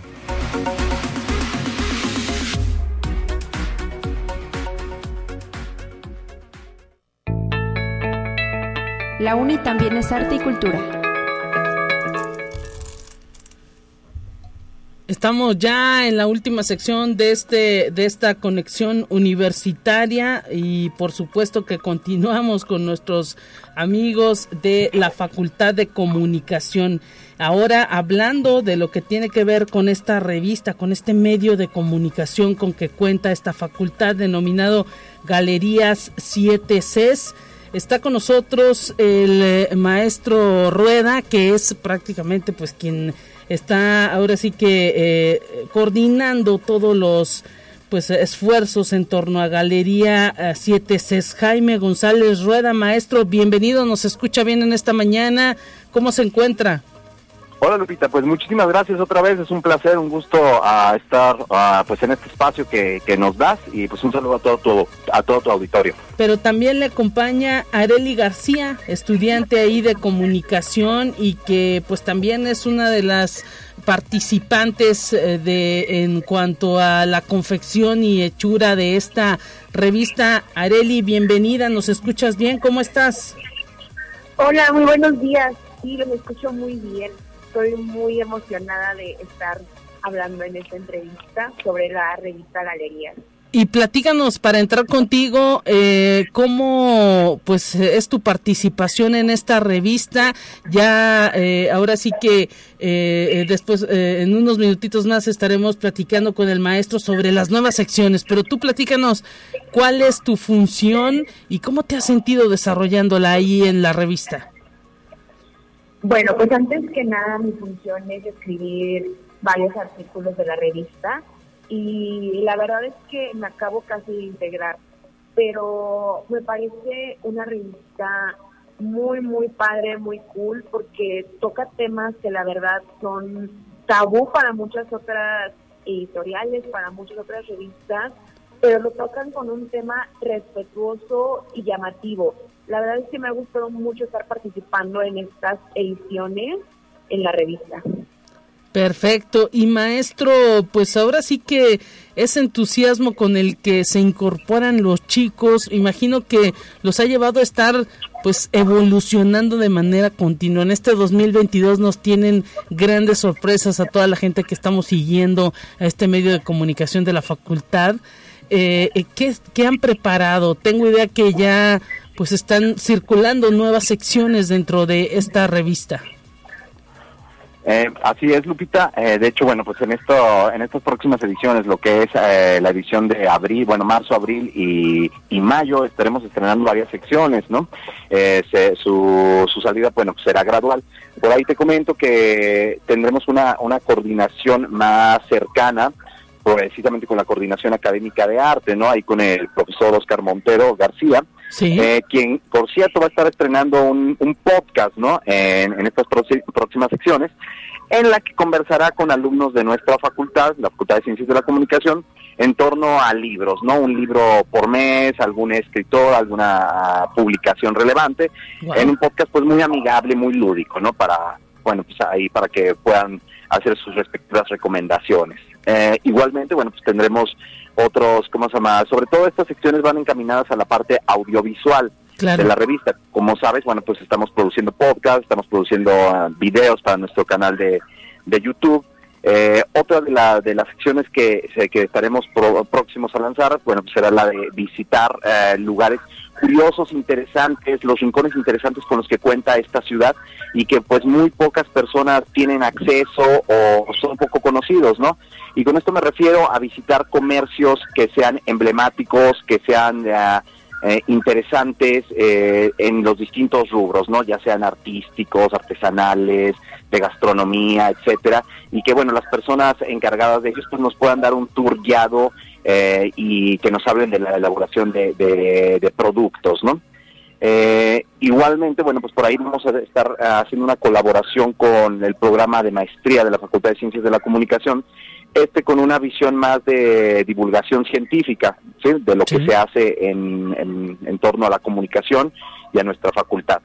La UNI también es arte y cultura. Estamos ya en la última sección de este de esta conexión universitaria y por supuesto que continuamos con nuestros amigos de la Facultad de Comunicación. Ahora hablando de lo que tiene que ver con esta revista, con este medio de comunicación con que cuenta esta facultad denominado Galerías 7 Cs Está con nosotros el eh, maestro Rueda, que es prácticamente pues quien está ahora sí que eh, coordinando todos los pues esfuerzos en torno a Galería 7 eh. Jaime González Rueda, maestro, bienvenido, nos escucha bien en esta mañana. ¿Cómo se encuentra? Hola Lupita, pues muchísimas gracias otra vez, es un placer, un gusto a estar pues en este espacio que, nos das y pues un saludo a todo, tu, a todo tu auditorio. Pero también le acompaña Areli García, estudiante ahí de comunicación y que pues también es una de las participantes eh, de en cuanto a la confección y hechura de esta revista. Areli, bienvenida, ¿nos escuchas bien? ¿Cómo estás? Hola, muy buenos días. Sí, lo escucho muy bien estoy muy emocionada de estar hablando en esta entrevista sobre la revista Galerías. Y platícanos para entrar contigo eh, cómo pues es tu participación en esta revista. Ya eh, ahora sí que eh, después en unos minutitos más estaremos platicando con el maestro sobre las nuevas secciones. Pero tú platícanos cuál es tu función y cómo te has sentido desarrollándola ahí en la revista. Bueno, pues antes que nada mi función es escribir varios artículos de la revista y la verdad es que me acabo casi de integrar, pero me parece una revista muy, muy padre, muy cool, porque toca temas que la verdad son tabú para muchas otras editoriales, para muchas otras revistas, pero lo tocan con un tema respetuoso y llamativo. La verdad es que me ha gustado mucho estar participando en estas ediciones en la revista. Perfecto. Y maestro, pues ahora sí que ese entusiasmo con el que se incorporan los chicos, imagino que los ha llevado a estar pues evolucionando de manera continua. En este 2022 nos tienen grandes sorpresas a toda la gente que estamos siguiendo a este medio de comunicación de la facultad. Eh, eh ¿qué, ¿Qué han preparado? Tengo idea que ya pues están circulando nuevas secciones dentro de esta revista. Eh, así es, Lupita. Eh, de hecho, bueno, pues en esto, en estas próximas ediciones, lo que es eh, la edición de abril, bueno, marzo, abril y, mayo, estaremos estrenando varias secciones, ¿no? su, su salida, bueno, pues será gradual. Por ahí te comento que tendremos una, una coordinación más cercana precisamente con la coordinación académica de arte, ¿no? Ahí con el profesor Oscar Montero García, eh, quien, por cierto, va a estar estrenando un, podcast, ¿no? En, estas próximas secciones, en la que conversará con alumnos de nuestra facultad, la Facultad de Ciencias de la Comunicación, en torno a libros, ¿no? Un libro por mes, algún escritor, alguna publicación relevante, en un podcast pues muy amigable, muy lúdico, ¿no? Para, bueno, pues ahí para que puedan hacer sus respectivas recomendaciones. Eh, igualmente, bueno, pues tendremos otros, ¿cómo se llama? Sobre todo estas secciones van encaminadas a la parte audiovisual de la revista. Como sabes, bueno, pues estamos produciendo podcast, estamos produciendo ah, videos para nuestro canal de, de YouTube Eh, otra de, la, de las secciones que, que estaremos próximos a lanzar, bueno, pues será la de visitar eh, lugares curiosos, interesantes, los rincones interesantes con los que cuenta esta ciudad y que pues muy pocas personas tienen acceso o son poco conocidos, ¿no? Y con esto me refiero a visitar comercios que sean emblemáticos, que sean eh, interesantes en los distintos rubros, ¿no? Ya sean artísticos, artesanales, de gastronomía, etcétera, y que bueno, las personas encargadas de ellos pues nos puedan dar un tour guiado eh, y que nos hablen de la elaboración de, de, productos, ¿no? Eh, igualmente, bueno, pues por ahí vamos a estar haciendo una colaboración con el programa de maestría de la Facultad de Ciencias de la Comunicación, este con una visión más de divulgación científica, ¿sí? de lo que se hace en, en torno a la comunicación y a nuestra facultad.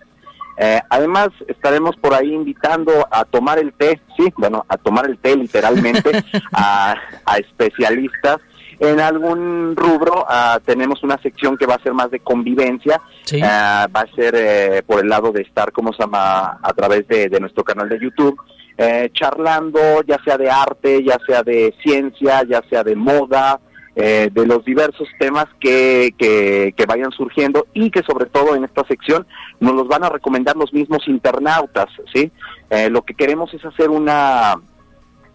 Eh, además, estaremos por ahí invitando a tomar el té, sí, bueno, a tomar el té literalmente a, especialistas. En algún rubro ah, tenemos una sección que va a ser más de convivencia, ah, va a ser eh, por el lado de estar, como se llama?, a través de, de nuestro canal de YouTube, eh, charlando ya sea de arte, ya sea de ciencia, ya sea de moda, eh, de los diversos temas que, que, vayan surgiendo y que sobre todo en esta sección nos los van a recomendar los mismos internautas, ¿sí? Eh, lo que queremos es hacer una,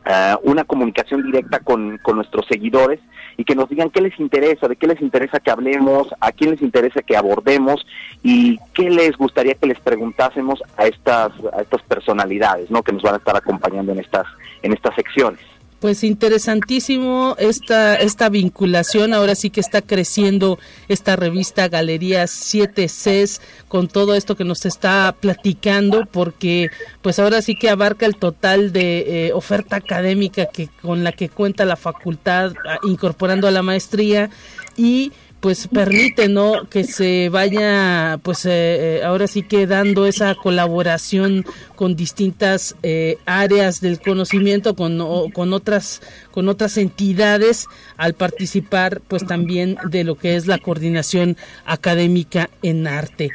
eh, una comunicación directa con, con nuestros seguidores y que nos digan qué les interesa, de qué les interesa que hablemos, a quién les interesa que abordemos y qué les gustaría que les preguntásemos a estas, a estas personalidades, ¿no? Que nos van a estar acompañando en estas, en estas secciones. Pues interesantísimo esta, esta vinculación, ahora sí que está creciendo esta revista Galería 7 Cs con todo esto que nos está platicando, porque pues ahora sí que abarca el total de eh, oferta académica que con la que cuenta la facultad incorporando a la maestría. Y pues permite no que se vaya pues eh, eh, ahora sí que dando esa colaboración con distintas eh, áreas del conocimiento con, con otras con otras entidades al participar pues también de lo que es la coordinación académica en arte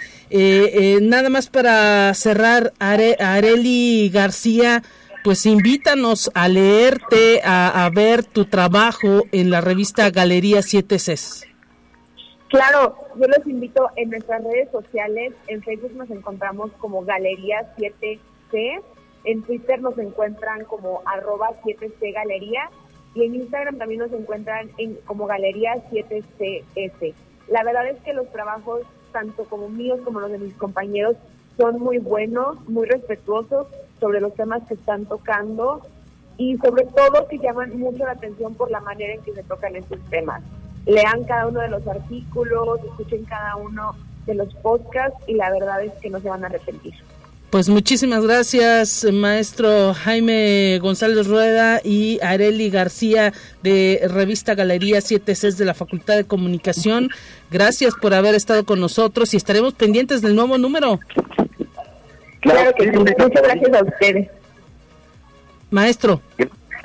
nada más para cerrar Areli García pues invítanos a leerte, a, a, ver tu trabajo en la revista Galería 7 Cs. Claro, yo los invito en nuestras redes sociales. En Facebook nos encontramos como Galería 7C. En Twitter nos encuentran como arroba 7C Galería. Y en Instagram también nos encuentran en, como Galería 7CS. La verdad es que los trabajos, tanto como míos como los de mis compañeros, son muy buenos, muy respetuosos sobre los temas que están tocando y sobre todo que llaman mucho la atención por la manera en que se tocan estos temas lean cada uno de los artículos, escuchen cada uno de los podcasts y la verdad es que no se van a arrepentir. Pues muchísimas gracias, maestro Jaime González Rueda y Areli García de Revista Galería 7 c de la Facultad de Comunicación. Gracias por haber estado con nosotros y estaremos pendientes del nuevo número. Claro que sí, muchas gracias a ustedes. Maestro.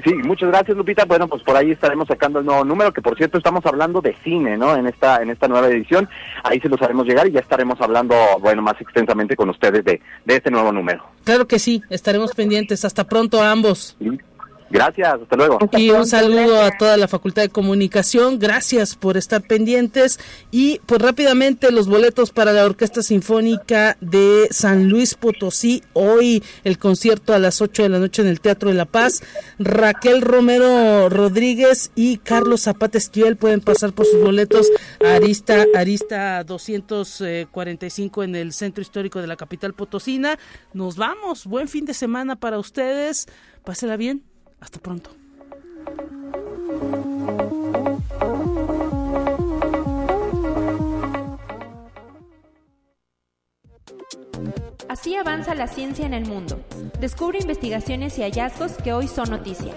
Sí, muchas gracias Lupita. Bueno, pues por ahí estaremos sacando el nuevo número, que por cierto estamos hablando de cine, ¿no? En esta en esta nueva edición. Ahí se los haremos llegar y ya estaremos hablando, bueno, más extensamente con ustedes de, de este nuevo número. Claro que sí, estaremos pendientes. Hasta pronto a ambos. Gracias, hasta luego. Y un saludo a toda la Facultad de Comunicación. Gracias por estar pendientes. Y pues rápidamente los boletos para la Orquesta Sinfónica de San Luis Potosí. Hoy el concierto a las 8 de la noche en el Teatro de la Paz. Raquel Romero Rodríguez y Carlos Zapata Esquivel pueden pasar por sus boletos a Arista, Arista 245 en el Centro Histórico de la capital potosina. Nos vamos. Buen fin de semana para ustedes. Pásela bien. Hasta pronto. Así avanza la ciencia en el mundo. Descubre investigaciones y hallazgos que hoy son noticia.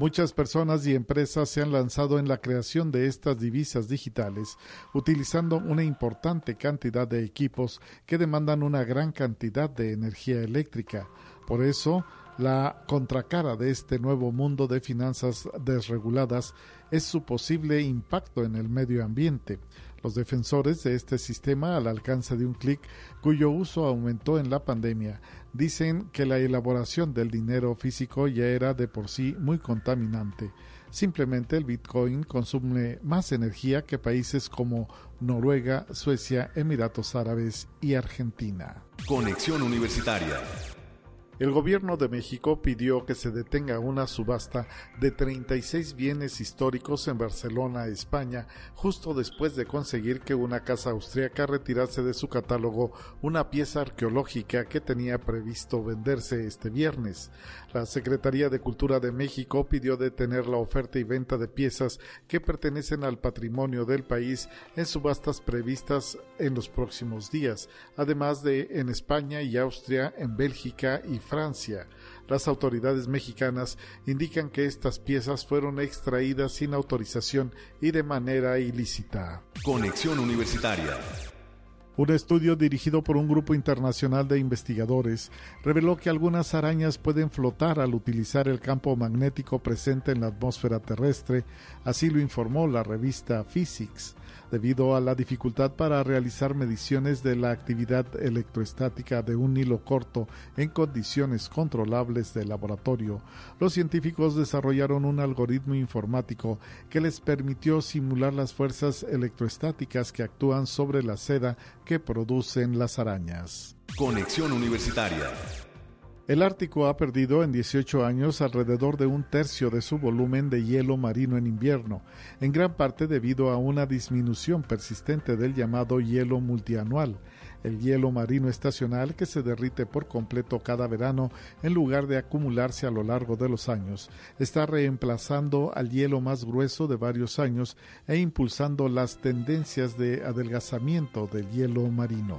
Muchas personas y empresas se han lanzado en la creación de estas divisas digitales, utilizando una importante cantidad de equipos que demandan una gran cantidad de energía eléctrica. Por eso, La contracara de este nuevo mundo de finanzas desreguladas es su posible impacto en el medio ambiente. Los defensores de este sistema al alcance de un clic, cuyo uso aumentó en la pandemia, dicen que la elaboración del dinero físico ya era de por sí muy contaminante. Simplemente el Bitcoin consume más energía que países como Noruega, Suecia, Emiratos Árabes y Argentina. Conexión Universitaria el gobierno de México pidió que se detenga una subasta de 36 bienes históricos en Barcelona, España, justo después de conseguir que una casa austríaca retirase de su catálogo una pieza arqueológica que tenía previsto venderse este viernes. La Secretaría de Cultura de México pidió detener la oferta y venta de piezas que pertenecen al patrimonio del país en subastas previstas en los próximos días, además de en España y Austria, en Bélgica y Francia. Las autoridades mexicanas indican que estas piezas fueron extraídas sin autorización y de manera ilícita. Conexión Universitaria. Un estudio dirigido por un grupo internacional de investigadores reveló que algunas arañas pueden flotar al utilizar el campo magnético presente en la atmósfera terrestre, así lo informó la revista Physics debido a la dificultad para realizar mediciones de la actividad electroestática de un hilo corto en condiciones controlables de laboratorio, los científicos desarrollaron un algoritmo informático que les permitió simular las fuerzas electroestáticas que actúan sobre la seda que producen las arañas. Conexión Universitaria el Ártico ha perdido en 18 años alrededor de un tercio de su volumen de hielo marino en invierno, en gran parte debido a una disminución persistente del llamado hielo multianual, el hielo marino estacional que se derrite por completo cada verano en lugar de acumularse a lo largo de los años, está reemplazando al hielo más grueso de varios años e impulsando las tendencias de adelgazamiento del hielo marino.